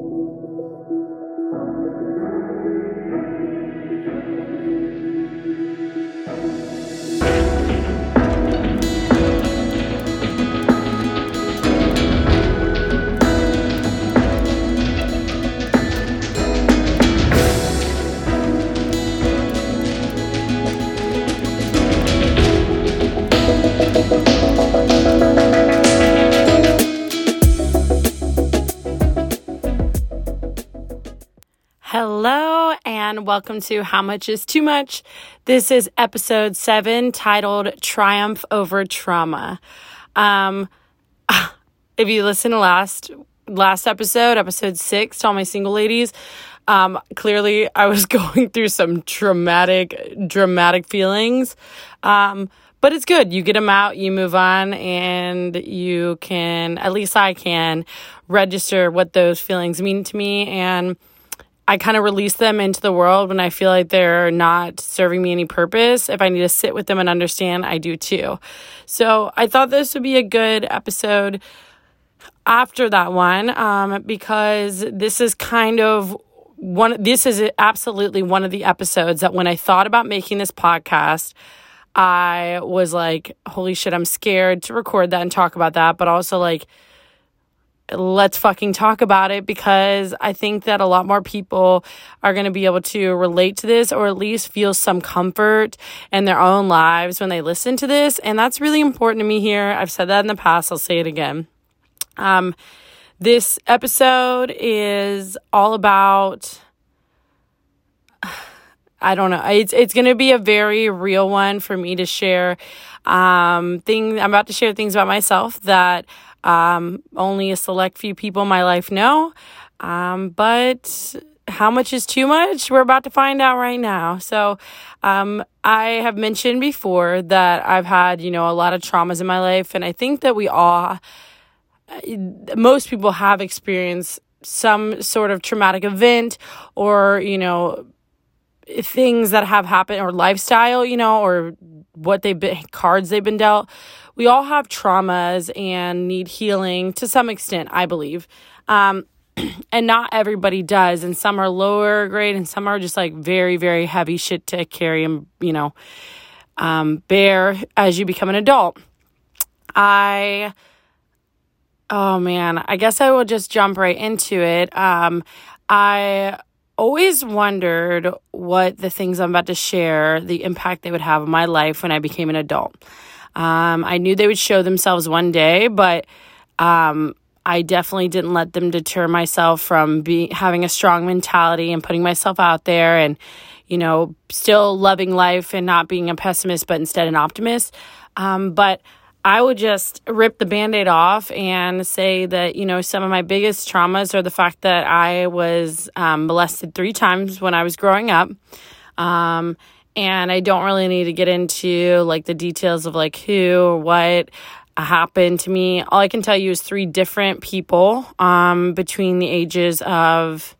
Hello and welcome to How Much is Too Much. This is episode seven titled Triumph Over Trauma. Um, if you listen to last last episode, episode six, to all my single ladies, um, clearly I was going through some traumatic, dramatic feelings. Um, but it's good. You get them out, you move on, and you can, at least I can, register what those feelings mean to me and I kind of release them into the world when I feel like they're not serving me any purpose. If I need to sit with them and understand, I do too. So I thought this would be a good episode after that one um, because this is kind of one, this is absolutely one of the episodes that when I thought about making this podcast, I was like, holy shit, I'm scared to record that and talk about that, but also like, let's fucking talk about it because I think that a lot more people are going to be able to relate to this or at least feel some comfort in their own lives when they listen to this. And that's really important to me here. I've said that in the past, I'll say it again. Um, this episode is all about. I don't know. It's it's going to be a very real one for me to share. Um, thing I'm about to share things about myself that um, only a select few people in my life know. Um, but how much is too much? We're about to find out right now. So, um, I have mentioned before that I've had, you know, a lot of traumas in my life, and I think that we all, most people have experienced some sort of traumatic event or, you know, things that have happened or lifestyle, you know, or what they've been, cards they've been dealt we all have traumas and need healing to some extent, I believe. Um, and not everybody does. And some are lower grade and some are just like very, very heavy shit to carry and, you know, um, bear as you become an adult. I, oh man, I guess I will just jump right into it. Um, I always wondered what the things I'm about to share, the impact they would have on my life when I became an adult. Um, I knew they would show themselves one day, but um, I definitely didn't let them deter myself from be, having a strong mentality and putting myself out there and, you know, still loving life and not being a pessimist, but instead an optimist. Um, but I would just rip the band aid off and say that, you know, some of my biggest traumas are the fact that I was um, molested three times when I was growing up. Um, and I don't really need to get into like the details of like who or what happened to me. All I can tell you is three different people um, between the ages of,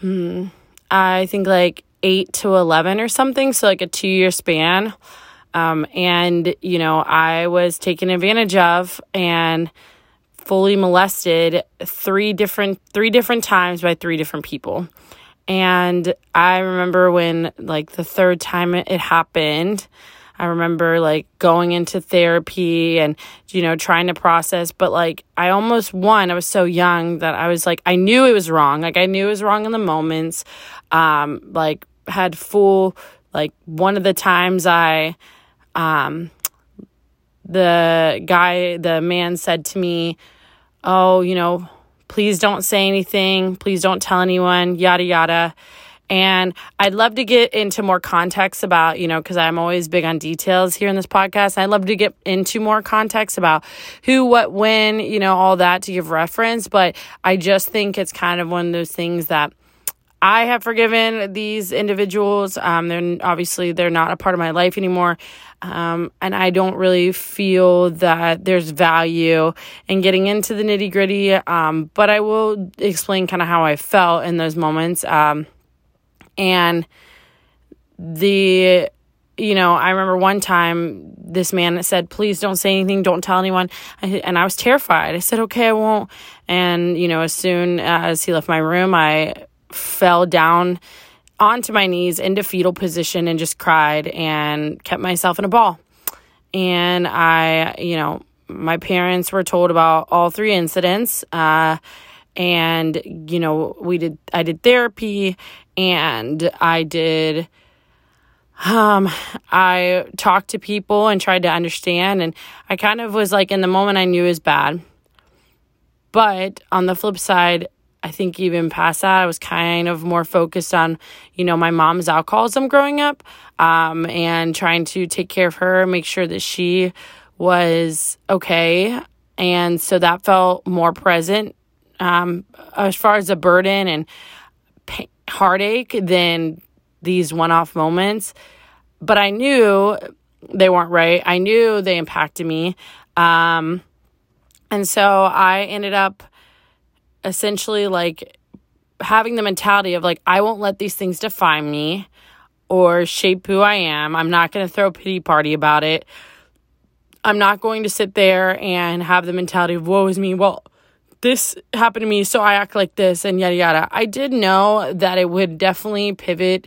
hmm, I think like eight to 11 or something. So, like a two year span. Um, and, you know, I was taken advantage of and fully molested three different three different times by three different people. And I remember when, like, the third time it, happened, I remember like going into therapy and, you know, trying to process. But like, I almost won. I was so young that I was like, I knew it was wrong. Like, I knew it was wrong in the moments. Um, like, had full, like, one of the times I, um, the guy, the man said to me, Oh, you know, Please don't say anything. Please don't tell anyone, yada, yada. And I'd love to get into more context about, you know, because I'm always big on details here in this podcast. I'd love to get into more context about who, what, when, you know, all that to give reference. But I just think it's kind of one of those things that I have forgiven these individuals. Um, they're obviously they're not a part of my life anymore, um, and I don't really feel that there's value in getting into the nitty gritty. Um, but I will explain kind of how I felt in those moments, um, and the you know, I remember one time this man said, please don't say anything, don't tell anyone. And I was terrified. I said, okay, I won't. And, you know, as soon as he left my room, I fell down onto my knees into fetal position and just cried and kept myself in a ball. And I, you know, my parents were told about all three incidents. Uh, and, you know, we did, I did therapy and I did, um, I talked to people and tried to understand. And I kind of was like, in the moment, I knew it was bad. But on the flip side, I think even past that, I was kind of more focused on, you know, my mom's alcoholism growing up um, and trying to take care of her, make sure that she was okay. And so that felt more present um, as far as a burden and pain, heartache than these one off moments. But I knew they weren't right. I knew they impacted me. Um, and so I ended up essentially like having the mentality of like, I won't let these things define me or shape who I am. I'm not going to throw a pity party about it. I'm not going to sit there and have the mentality of woe is me. Well, this happened to me, so I act like this and yada yada. I did know that it would definitely pivot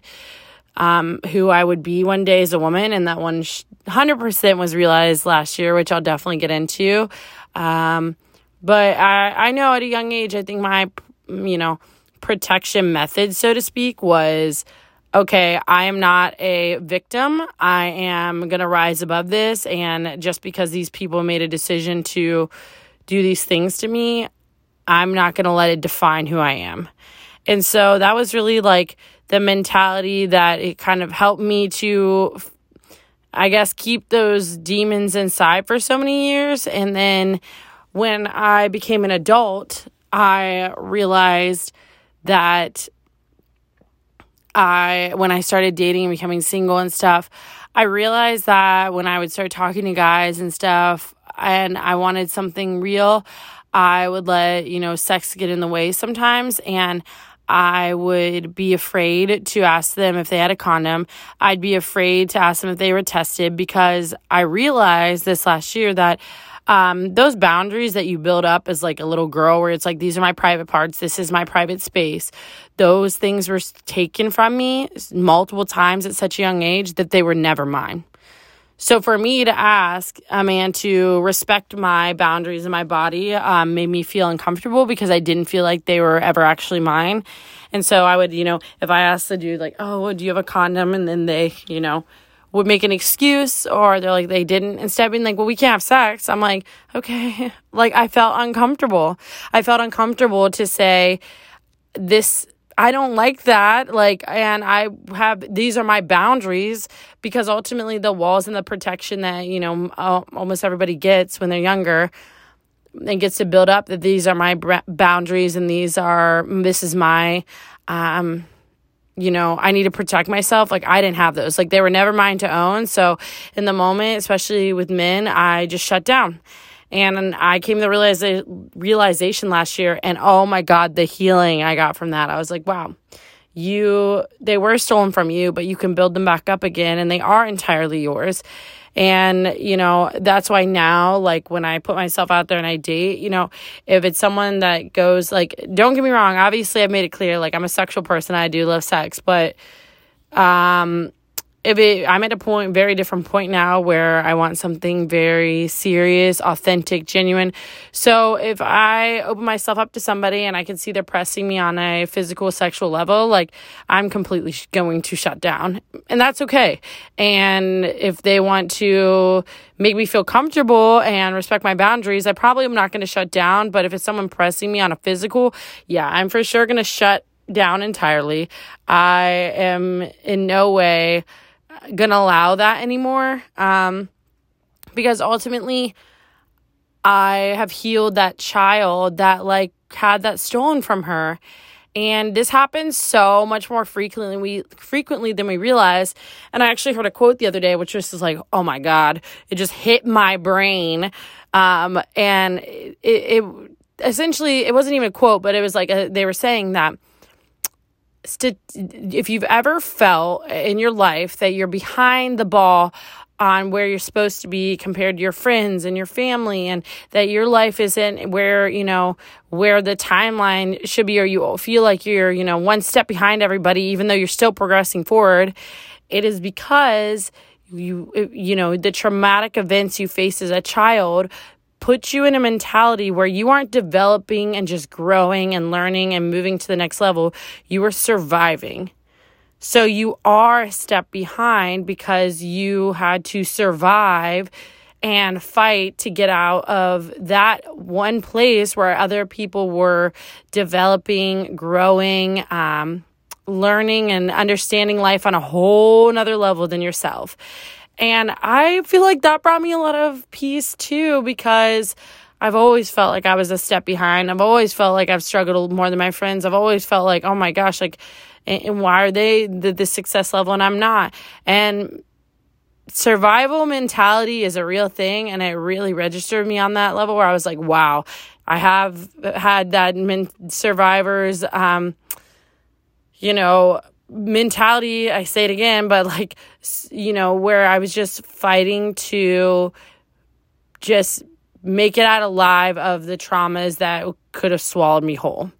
um, who I would be one day as a woman, and that one 100% was realized last year, which I'll definitely get into. Um, but I, I know at a young age, I think my, you know, protection method, so to speak, was okay, I am not a victim. I am going to rise above this. And just because these people made a decision to do these things to me, I'm not going to let it define who I am. And so that was really like the mentality that it kind of helped me to, I guess, keep those demons inside for so many years. And then when I became an adult, I realized that I when I started dating and becoming single and stuff, I realized that when I would start talking to guys and stuff and I wanted something real, I would let, you know, sex get in the way sometimes and I would be afraid to ask them if they had a condom. I'd be afraid to ask them if they were tested because I realized this last year that um, those boundaries that you build up as like a little girl where it's like these are my private parts this is my private space those things were taken from me multiple times at such a young age that they were never mine so for me to ask a man to respect my boundaries in my body um, made me feel uncomfortable because I didn't feel like they were ever actually mine. And so I would, you know, if I asked the dude like, "Oh, do you have a condom?" and then they, you know, would make an excuse or they're like they didn't instead of being like well we can't have sex i'm like okay. Like i felt uncomfortable. I felt uncomfortable to say this i don't like that like and i have these are my boundaries because ultimately the walls and the protection that you know almost everybody gets when they're younger and gets to build up that these are my boundaries and these are this is my um you know, I need to protect myself. Like I didn't have those. Like they were never mine to own. So in the moment, especially with men, I just shut down. And I came to the realiza- realization last year and oh my god, the healing I got from that. I was like, wow. You they were stolen from you, but you can build them back up again and they are entirely yours. And, you know, that's why now, like when I put myself out there and I date, you know, if it's someone that goes, like, don't get me wrong, obviously I've made it clear, like, I'm a sexual person, I do love sex, but, um, if it, I'm at a point, very different point now where I want something very serious, authentic, genuine. So if I open myself up to somebody and I can see they're pressing me on a physical, sexual level, like I'm completely going to shut down. And that's okay. And if they want to make me feel comfortable and respect my boundaries, I probably am not going to shut down. But if it's someone pressing me on a physical, yeah, I'm for sure going to shut down entirely. I am in no way gonna allow that anymore. Um, because ultimately, I have healed that child that like had that stolen from her. And this happens so much more frequently we frequently than we realize. And I actually heard a quote the other day, which was just like, "Oh my god!" It just hit my brain. Um, and it, it essentially it wasn't even a quote, but it was like a, they were saying that st- if you've ever felt in your life that you're behind the ball on where you're supposed to be compared to your friends and your family and that your life isn't where you know where the timeline should be or you feel like you're you know one step behind everybody even though you're still progressing forward it is because you you know the traumatic events you faced as a child put you in a mentality where you aren't developing and just growing and learning and moving to the next level you are surviving so you are a step behind because you had to survive and fight to get out of that one place where other people were developing, growing, um, learning, and understanding life on a whole nother level than yourself. And I feel like that brought me a lot of peace too because I've always felt like I was a step behind. I've always felt like I've struggled more than my friends. I've always felt like, oh my gosh, like, and why are they the, the success level and I'm not? And survival mentality is a real thing. And it really registered me on that level where I was like, wow, I have had that men- survivors, um, you know, mentality. I say it again, but like, you know, where I was just fighting to just make it out alive of the traumas that could have swallowed me whole.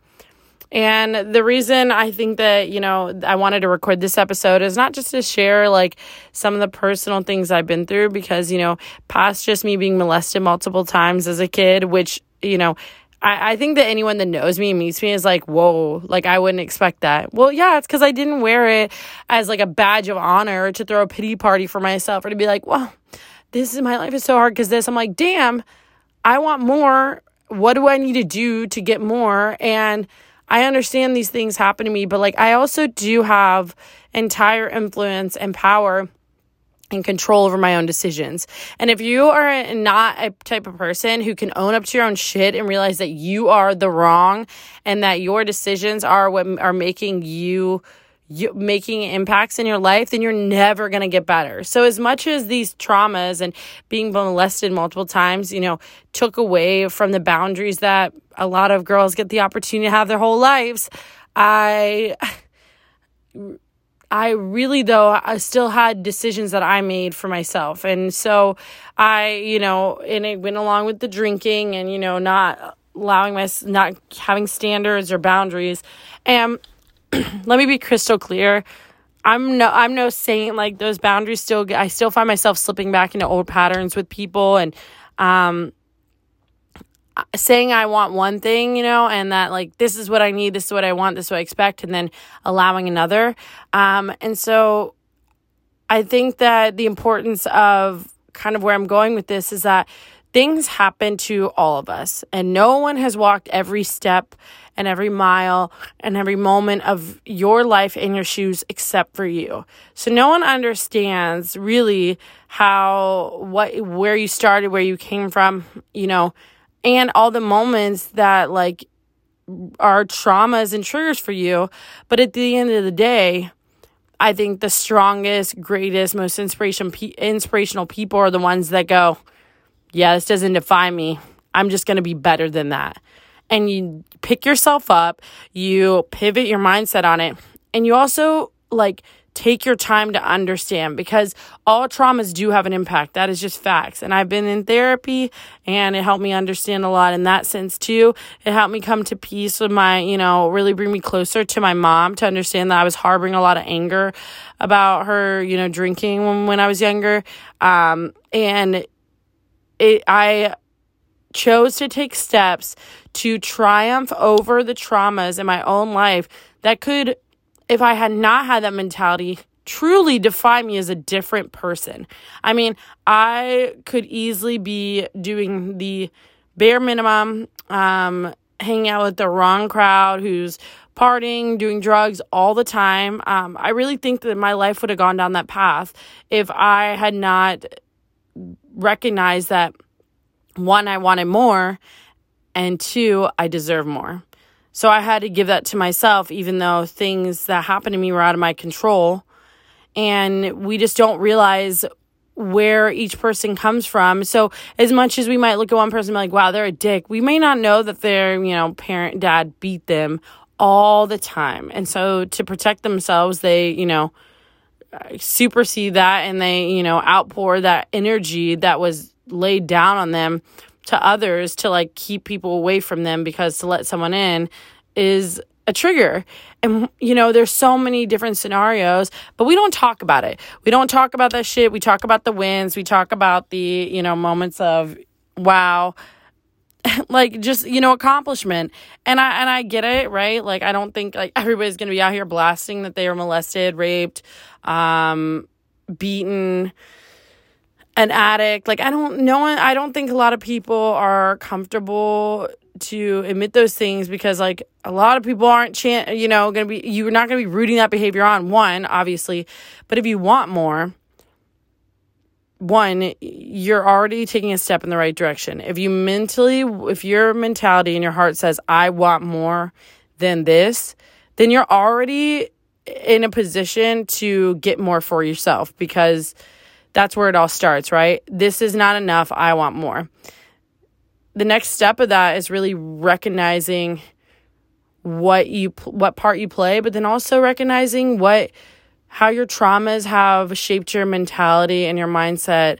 And the reason I think that, you know, I wanted to record this episode is not just to share like some of the personal things I've been through because, you know, past just me being molested multiple times as a kid, which, you know, I, I think that anyone that knows me and meets me is like, whoa, like I wouldn't expect that. Well, yeah, it's because I didn't wear it as like a badge of honor to throw a pity party for myself or to be like, well, this is my life is so hard because this. I'm like, damn, I want more. What do I need to do to get more? And I understand these things happen to me, but like I also do have entire influence and power and control over my own decisions. And if you are not a type of person who can own up to your own shit and realize that you are the wrong and that your decisions are what are making you you, making impacts in your life, then you're never going to get better. So, as much as these traumas and being molested multiple times, you know, took away from the boundaries that a lot of girls get the opportunity to have their whole lives, I. I really, though, I still had decisions that I made for myself. And so I, you know, and it went along with the drinking and, you know, not allowing my, not having standards or boundaries. And let me be crystal clear. I'm no I'm no saint like those boundaries still I still find myself slipping back into old patterns with people and um saying I want one thing, you know, and that like this is what I need, this is what I want, this is what I expect and then allowing another. Um and so I think that the importance of kind of where I'm going with this is that things happen to all of us and no one has walked every step and every mile and every moment of your life in your shoes except for you. So no one understands really how what where you started, where you came from, you know, and all the moments that like are traumas and triggers for you. But at the end of the day, I think the strongest, greatest, most inspiration inspirational people are the ones that go, "Yeah, this doesn't define me. I'm just going to be better than that." and you pick yourself up, you pivot your mindset on it, and you also like take your time to understand because all traumas do have an impact. That is just facts. And I've been in therapy and it helped me understand a lot in that sense too. It helped me come to peace with my, you know, really bring me closer to my mom to understand that I was harboring a lot of anger about her, you know, drinking when, when I was younger. Um, and it, I chose to take steps to triumph over the traumas in my own life that could, if I had not had that mentality, truly define me as a different person. I mean, I could easily be doing the bare minimum, um, hanging out with the wrong crowd who's partying, doing drugs all the time. Um, I really think that my life would have gone down that path if I had not recognized that one, I wanted more, and two, I deserve more. So I had to give that to myself, even though things that happened to me were out of my control. And we just don't realize where each person comes from. So as much as we might look at one person and be like, wow, they're a dick, we may not know that their, you know, parent, dad beat them all the time. And so to protect themselves, they, you know, supersede that and they, you know, outpour that energy that was laid down on them to others to like keep people away from them because to let someone in is a trigger. And, you know, there's so many different scenarios, but we don't talk about it. We don't talk about that shit. We talk about the wins. We talk about the, you know, moments of, wow, like just you know accomplishment and i and i get it right like i don't think like everybody's gonna be out here blasting that they were molested raped um beaten an addict. Like i don't know i don't think a lot of people are comfortable to admit those things because like a lot of people aren't chan- you know going to be you're not going to be rooting that behavior on one obviously. But if you want more one you're already taking a step in the right direction. If you mentally if your mentality and your heart says i want more than this then you're already in a position to get more for yourself because that's where it all starts right? This is not enough. I want more. The next step of that is really recognizing what you what part you play but then also recognizing what how your traumas have shaped your mentality and your mindset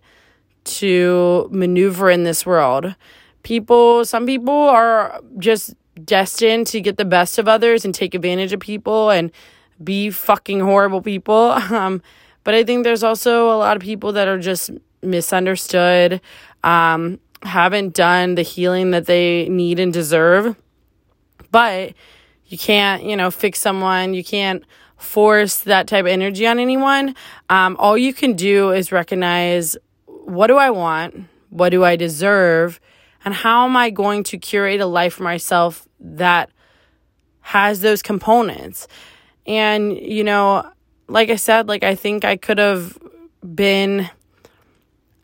to maneuver in this world. People some people are just destined to get the best of others and take advantage of people and be fucking horrible people. Um, but i think there's also a lot of people that are just misunderstood um, haven't done the healing that they need and deserve. But you can't, you know, fix someone. You can't force that type of energy on anyone. Um, all you can do is recognize what do I want? What do I deserve? And how am I going to curate a life for myself that has those components? And, you know, like I said, like I think I could have been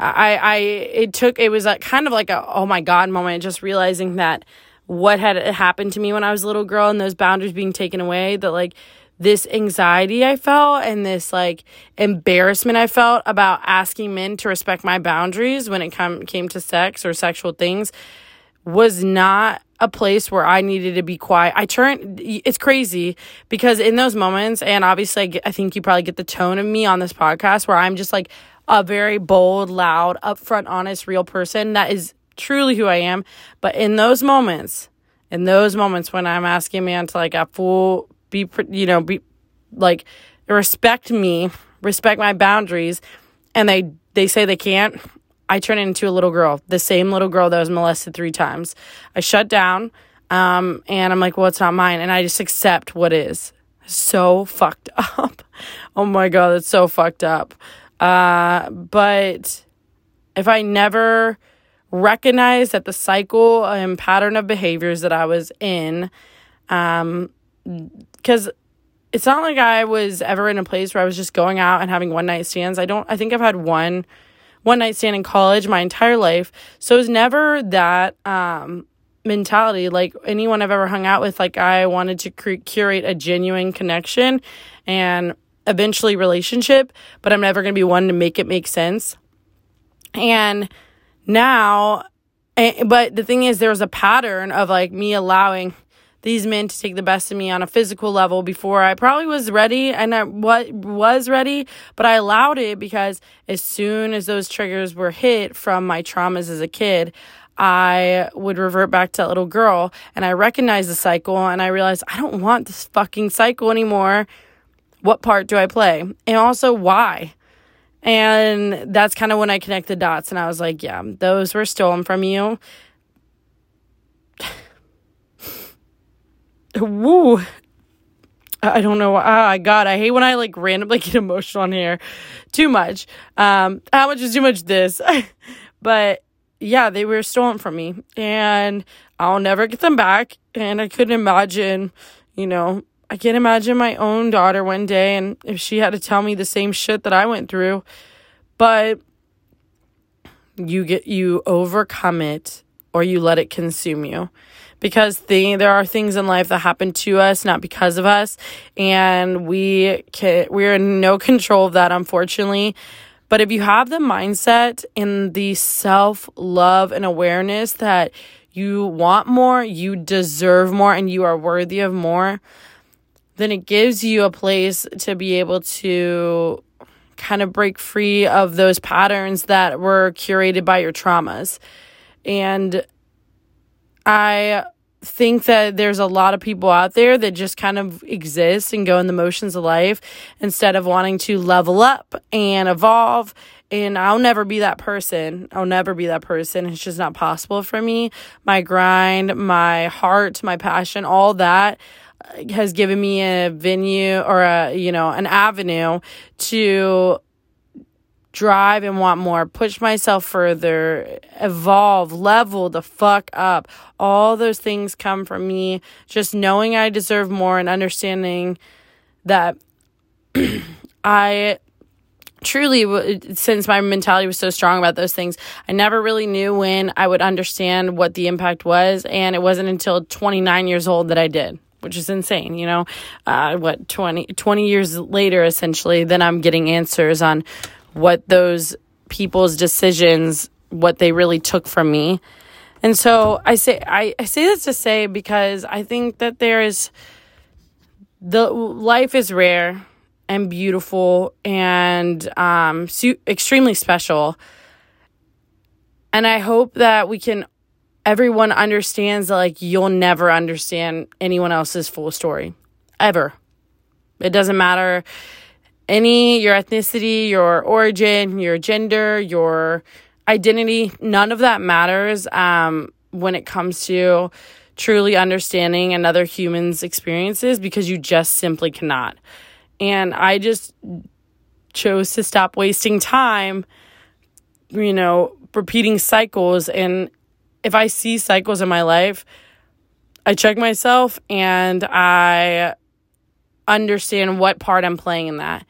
I, I, it took, it was like kind of like a, oh my God moment, just realizing that what had happened to me when I was a little girl and those boundaries being taken away, that like this anxiety I felt and this like embarrassment I felt about asking men to respect my boundaries when it come, came to sex or sexual things was not a place where I needed to be quiet. I turned, it's crazy because in those moments, and obviously I, get, I think you probably get the tone of me on this podcast where I'm just like, a very bold, loud, upfront, honest, real person. That is truly who I am. But in those moments, in those moments when I'm asking a man to like a full be, you know, be like respect me, respect my boundaries, and they they say they can't. I turn into a little girl, the same little girl that was molested three times. I shut down, um, and I'm like, well, it's not mine, and I just accept what is. So fucked up. oh my god, that's so fucked up. Uh, but if I never recognized that the cycle and pattern of behaviors that I was in, um, because it's not like I was ever in a place where I was just going out and having one night stands. I don't, I think I've had one one night stand in college my entire life. So it was never that, um, mentality like anyone I've ever hung out with like I wanted to cre- curate a genuine connection and eventually relationship, but I'm never going to be one to make it make sense. And now, eh, but the thing is, there was a pattern of like me allowing these men to take the best of me on a physical level before I probably was ready and I what was ready, but I allowed it because as soon as those triggers were hit from my traumas as a kid, I would revert back to that little girl and I recognized the cycle and I realized I don't want this fucking cycle anymore what part do I play? And also why? And that's kind of when I connect the dots and I was like, yeah, those were stolen from you. Woo. I don't know. Oh, God, I hate when I like randomly get emotional on here. Too much. Um, how much is too much this? but yeah, they were stolen from me and I'll never get them back. And I couldn't imagine, you know, I can't imagine my own daughter one day and if she had to tell me the same shit that I went through. But you get you overcome it or you let it consume you because the, there are things in life that happen to us not because of us and we can we're in no control of that unfortunately but if you have the mindset and the self love and awareness that you want more, you deserve more, and you are worthy of more, then it gives you a place to be able to kind of break free of those patterns that were curated by your traumas. And I think that there's a lot of people out there that just kind of exist and go in the motions of life instead of wanting to level up and evolve. And I'll never be that person. I'll never be that person. It's just not possible for me. My grind, my heart, my passion, all that has given me a venue or a, you know, an avenue to drive and want more, push myself further, evolve, level the fuck up. All those things come from me. Just knowing I deserve more and understanding that I truly since my mentality was so strong about those things i never really knew when i would understand what the impact was. And it wasn't until 29 years old that i did which is insane you know? Uh, what 20, 20 years later essentially then i'm getting answers on what those people's decisions what they really took from me. And so i say i, I say this to say because i think that there is the life is rare and beautiful and um, su- extremely special. And i hope that we can everyone understands that like you'll never understand anyone else's full story. Ever. It doesn't matter any your ethnicity, your origin, your gender, your identity, none of that matters um, when it comes to truly understanding another human's experiences because you just simply cannot. And I just chose to stop wasting time, you know, repeating cycles. And if I see cycles in my life, I check myself and I understand what part I'm playing in that.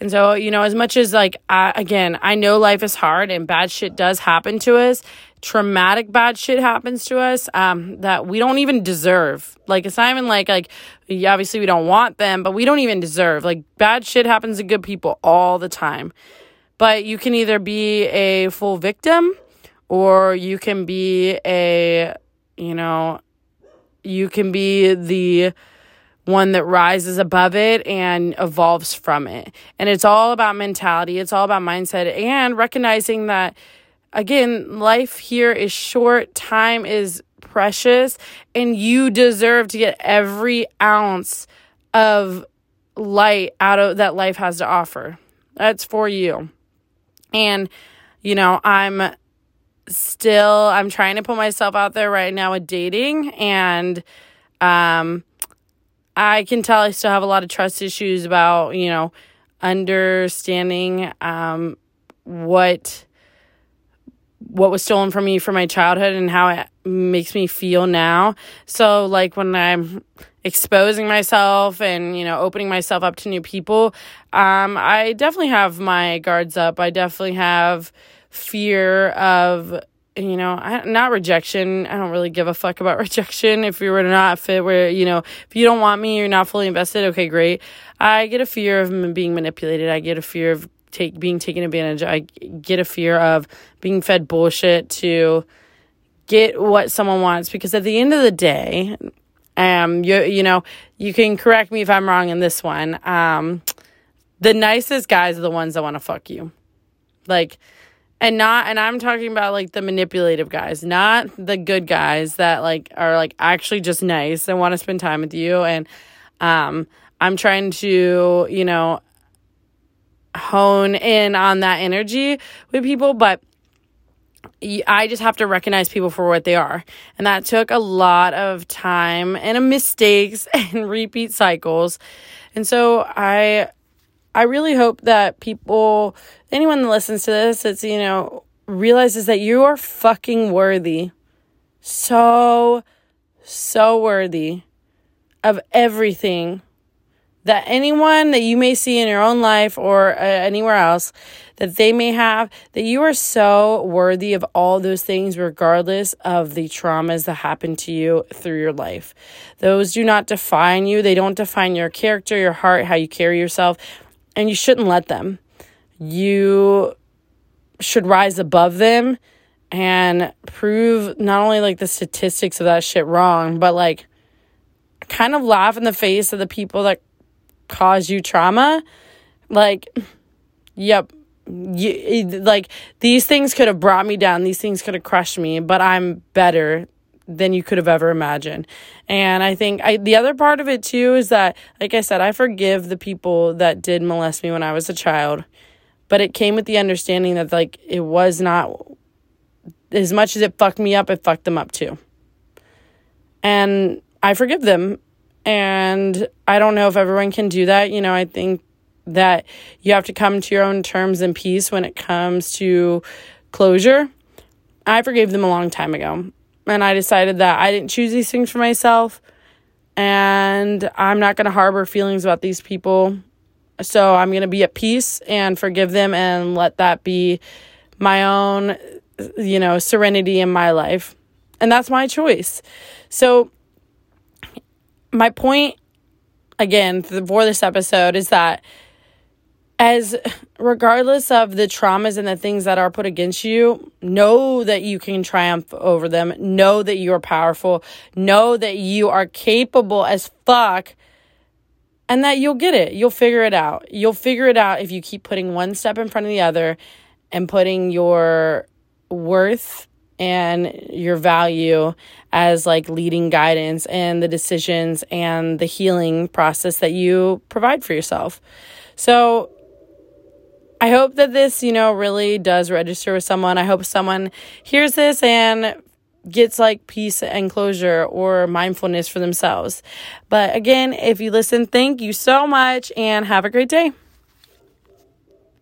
And so, you know, as much as like, I, again, I know life is hard and bad shit does happen to us, traumatic bad shit happens to us um, that we don't even deserve. Like, it's not even like, like, obviously we don't want them, but we don't even deserve. Like, bad shit happens to good people all the time. But you can either be a full victim or you can be a, you know, you can be the, one that rises above it and evolves from it. And it's all about mentality, it's all about mindset and recognizing that, again, life here is short, time is precious, and you deserve to get every ounce of light out of that life has to offer. That's for you. And, you know, I'm still I'm trying to put myself out there right now with dating and um I can tell I still have a lot of trust issues about, you know, understanding um, what what was stolen from me from my childhood and how it makes me feel now. So like when I'm exposing myself and you know opening myself up to new people, um, I definitely have my guards up. I definitely have fear of you know, I, not rejection. I don't really give a fuck about rejection. If you were not fit, where you know, if you don't want me, you're not fully invested. Okay, great. I get a fear of being manipulated. I get a fear of take being taken advantage. I get a fear of being fed bullshit to get what someone wants. Because at the end of the day, um, you you know, you can correct me if I'm wrong in this one. Um, the nicest guys are the ones that want to fuck you, like and not and i'm talking about like the manipulative guys not the good guys that like are like actually just nice and want to spend time with you and um i'm trying to you know hone in on that energy with people but I just have to recognize people for what they are. And that took a lot of time and mistakes and repeat cycles. And so I I really hope that people, anyone that listens to this, it's, you know, realizes that you are fucking worthy. So, so worthy of everything that anyone that you may see in your own life or uh, anywhere else that they may have that you are so worthy of all those things regardless of the traumas that happen to you through your life. Those do not define you. They don't define your character your heart how you carry yourself and you shouldn't let them. You should rise above them and prove not only like the statistics of that shit wrong, but like kind of laugh in the face of the people that cause you trauma. Like, yep, you, like these things could have brought me down, these things could have crushed me, but I'm better than you could have ever imagined. And I think I the other part of it too is that like I said, I forgive the people that did molest me when I was a child. But it came with the understanding that like it was not as much as it fucked me up, it fucked them up too. And I forgive them. And I don't know if everyone can do that. You know, I think that you have to come to your own terms and peace when it comes to closure. I forgave them a long time ago. And I decided that I didn't choose these things for myself. And I'm not going to harbor feelings about these people. So I'm going to be at peace and forgive them and let that be my own, you know, serenity in my life. And that's my choice. So, my point again for this episode is that as regardless of the traumas and the things that are put against you, know that you can triumph over them. Know that you are powerful. Know that you are capable as fuck and that you'll get it. You'll figure it out. You'll figure it out if you keep putting one step in front of the other and putting your worth and your value as like leading guidance and the decisions and the healing process that you provide for yourself. So, I hope that this, you know, really does register with someone. I hope someone hears this and gets like peace and closure or mindfulness for themselves. But again, if you listen, thank you so much and have a great day.